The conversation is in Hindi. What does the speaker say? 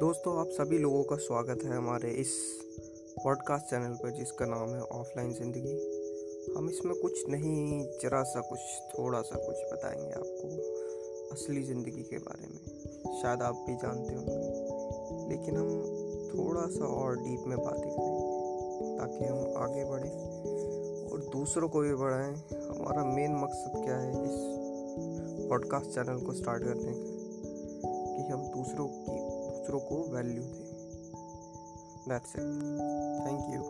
दोस्तों, आप सभी लोगों का स्वागत है हमारे इस पॉडकास्ट चैनल पर, जिसका नाम है ऑफलाइन ज़िंदगी हम इसमें कुछ नहीं, जरा सा कुछ, थोड़ा सा कुछ बताएँगे आपको असली ज़िंदगी के बारे में। शायद आप भी जानते होंगे, लेकिन हम थोड़ा सा और डीप में बातें करेंगे, ताकि हम आगे बढ़ें और दूसरों को भी बढ़ाएँ। हमारा मेन मकसद क्या है इस पॉडकास्ट चैनल को स्टार्ट करने का? कि हम दूसरों की दूसरों को वैल्यू दें। That's it thank you